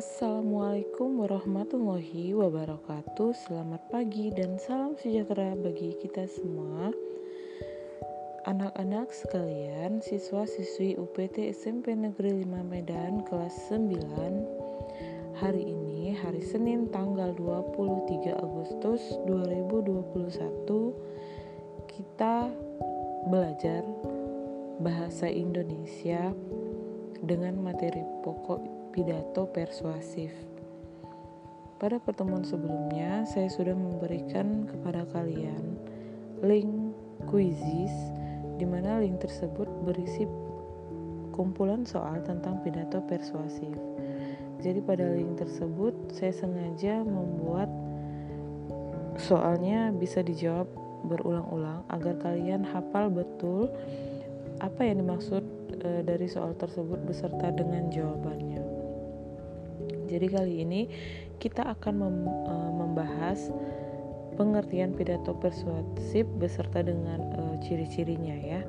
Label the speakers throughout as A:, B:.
A: Assalamualaikum warahmatullahi wabarakatuh. Selamat pagi dan salam sejahtera bagi kita semua. Anak-anak sekalian, siswa-siswi UPT SMP Negeri 5 Medan kelas 9. Hari ini hari Senin tanggal 23 Agustus 2021 kita belajar bahasa Indonesia dengan materi pokok pidato persuasif. Pada pertemuan sebelumnya, saya sudah memberikan kepada kalian link quizzes di mana link tersebut berisi kumpulan soal tentang pidato persuasif. Jadi pada link tersebut saya sengaja membuat soalnya bisa dijawab berulang-ulang agar kalian hafal betul apa yang dimaksud e, dari soal tersebut beserta dengan jawabannya. Jadi kali ini kita akan mem, uh, membahas pengertian pidato persuasif beserta dengan uh, ciri-cirinya ya.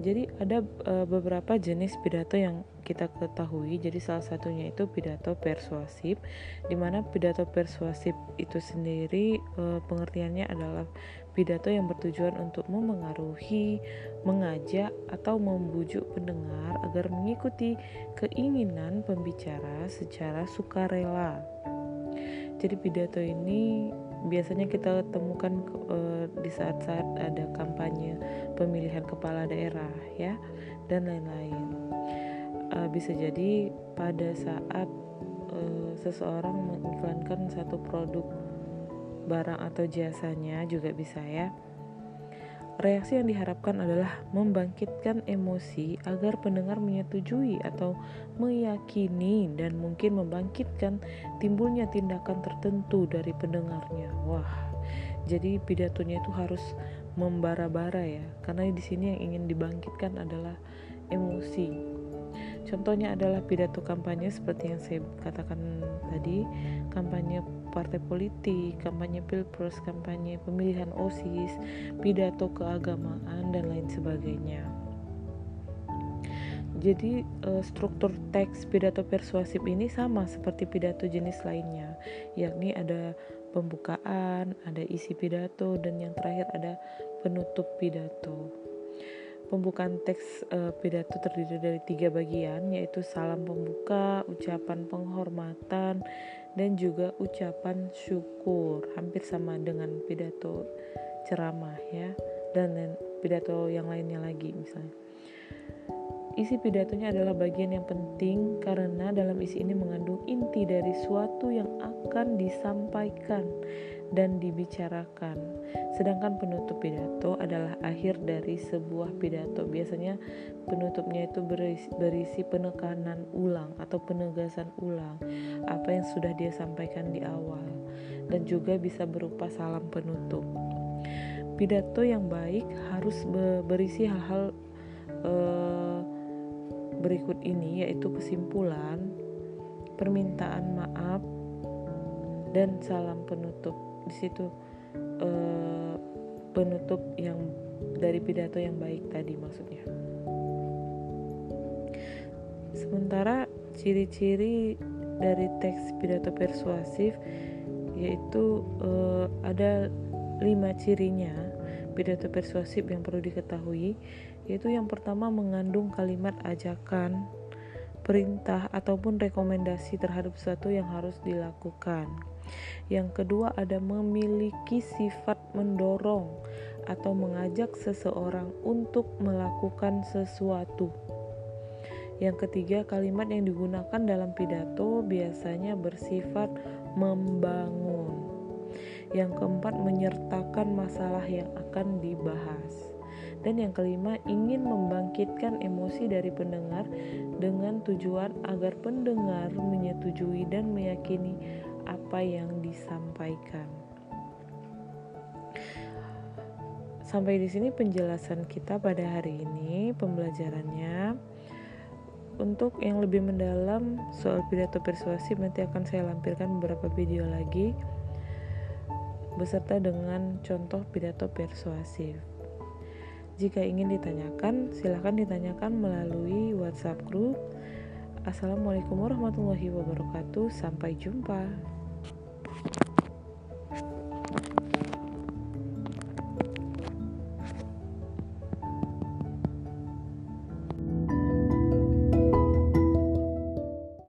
A: Jadi ada uh, beberapa jenis pidato yang kita ketahui. Jadi salah satunya itu pidato persuasif, di mana pidato persuasif itu sendiri uh, pengertiannya adalah Pidato yang bertujuan untuk memengaruhi, mengajak, atau membujuk pendengar agar mengikuti keinginan pembicara secara sukarela. Jadi pidato ini biasanya kita temukan uh, di saat-saat ada kampanye pemilihan kepala daerah ya dan lain-lain. Uh, bisa jadi pada saat uh, seseorang mengiklankan satu produk barang atau jasanya juga bisa ya. Reaksi yang diharapkan adalah membangkitkan emosi agar pendengar menyetujui atau meyakini dan mungkin membangkitkan timbulnya tindakan tertentu dari pendengarnya. Wah, jadi pidatonya itu harus membara-bara ya, karena di sini yang ingin dibangkitkan adalah emosi Contohnya adalah pidato kampanye seperti yang saya katakan tadi, kampanye partai politik, kampanye pilpres, kampanye pemilihan OSIS, pidato keagamaan dan lain sebagainya. Jadi uh, struktur teks pidato persuasif ini sama seperti pidato jenis lainnya, yakni ada pembukaan, ada isi pidato dan yang terakhir ada penutup pidato. Pembukaan teks e, pidato terdiri dari tiga bagian, yaitu salam pembuka, ucapan penghormatan, dan juga ucapan syukur. Hampir sama dengan pidato ceramah ya, dan pidato yang lainnya lagi misalnya. Isi pidatonya adalah bagian yang penting karena dalam isi ini mengandung inti dari suatu yang akan disampaikan dan dibicarakan. Sedangkan penutup pidato adalah akhir dari sebuah pidato. Biasanya penutupnya itu berisi, berisi penekanan ulang atau penegasan ulang apa yang sudah dia sampaikan di awal dan juga bisa berupa salam penutup. Pidato yang baik harus berisi hal-hal eh, berikut ini yaitu kesimpulan, permintaan maaf, dan salam penutup. Di situ eh, penutup yang dari pidato yang baik tadi maksudnya. Sementara ciri-ciri dari teks pidato persuasif yaitu eh, ada lima cirinya pidato persuasif yang perlu diketahui yaitu yang pertama mengandung kalimat ajakan, perintah ataupun rekomendasi terhadap sesuatu yang harus dilakukan. Yang kedua ada memiliki sifat mendorong atau mengajak seseorang untuk melakukan sesuatu. Yang ketiga, kalimat yang digunakan dalam pidato biasanya bersifat membangun. Yang keempat, menyertakan masalah yang akan dibahas. Dan yang kelima, ingin membangkitkan emosi dari pendengar dengan tujuan agar pendengar menyetujui dan meyakini apa yang disampaikan. Sampai di sini penjelasan kita pada hari ini, pembelajarannya. Untuk yang lebih mendalam soal pidato persuasif nanti akan saya lampirkan beberapa video lagi beserta dengan contoh pidato persuasif. Jika ingin ditanyakan, silahkan ditanyakan melalui WhatsApp group Assalamualaikum warahmatullahi wabarakatuh. Sampai jumpa.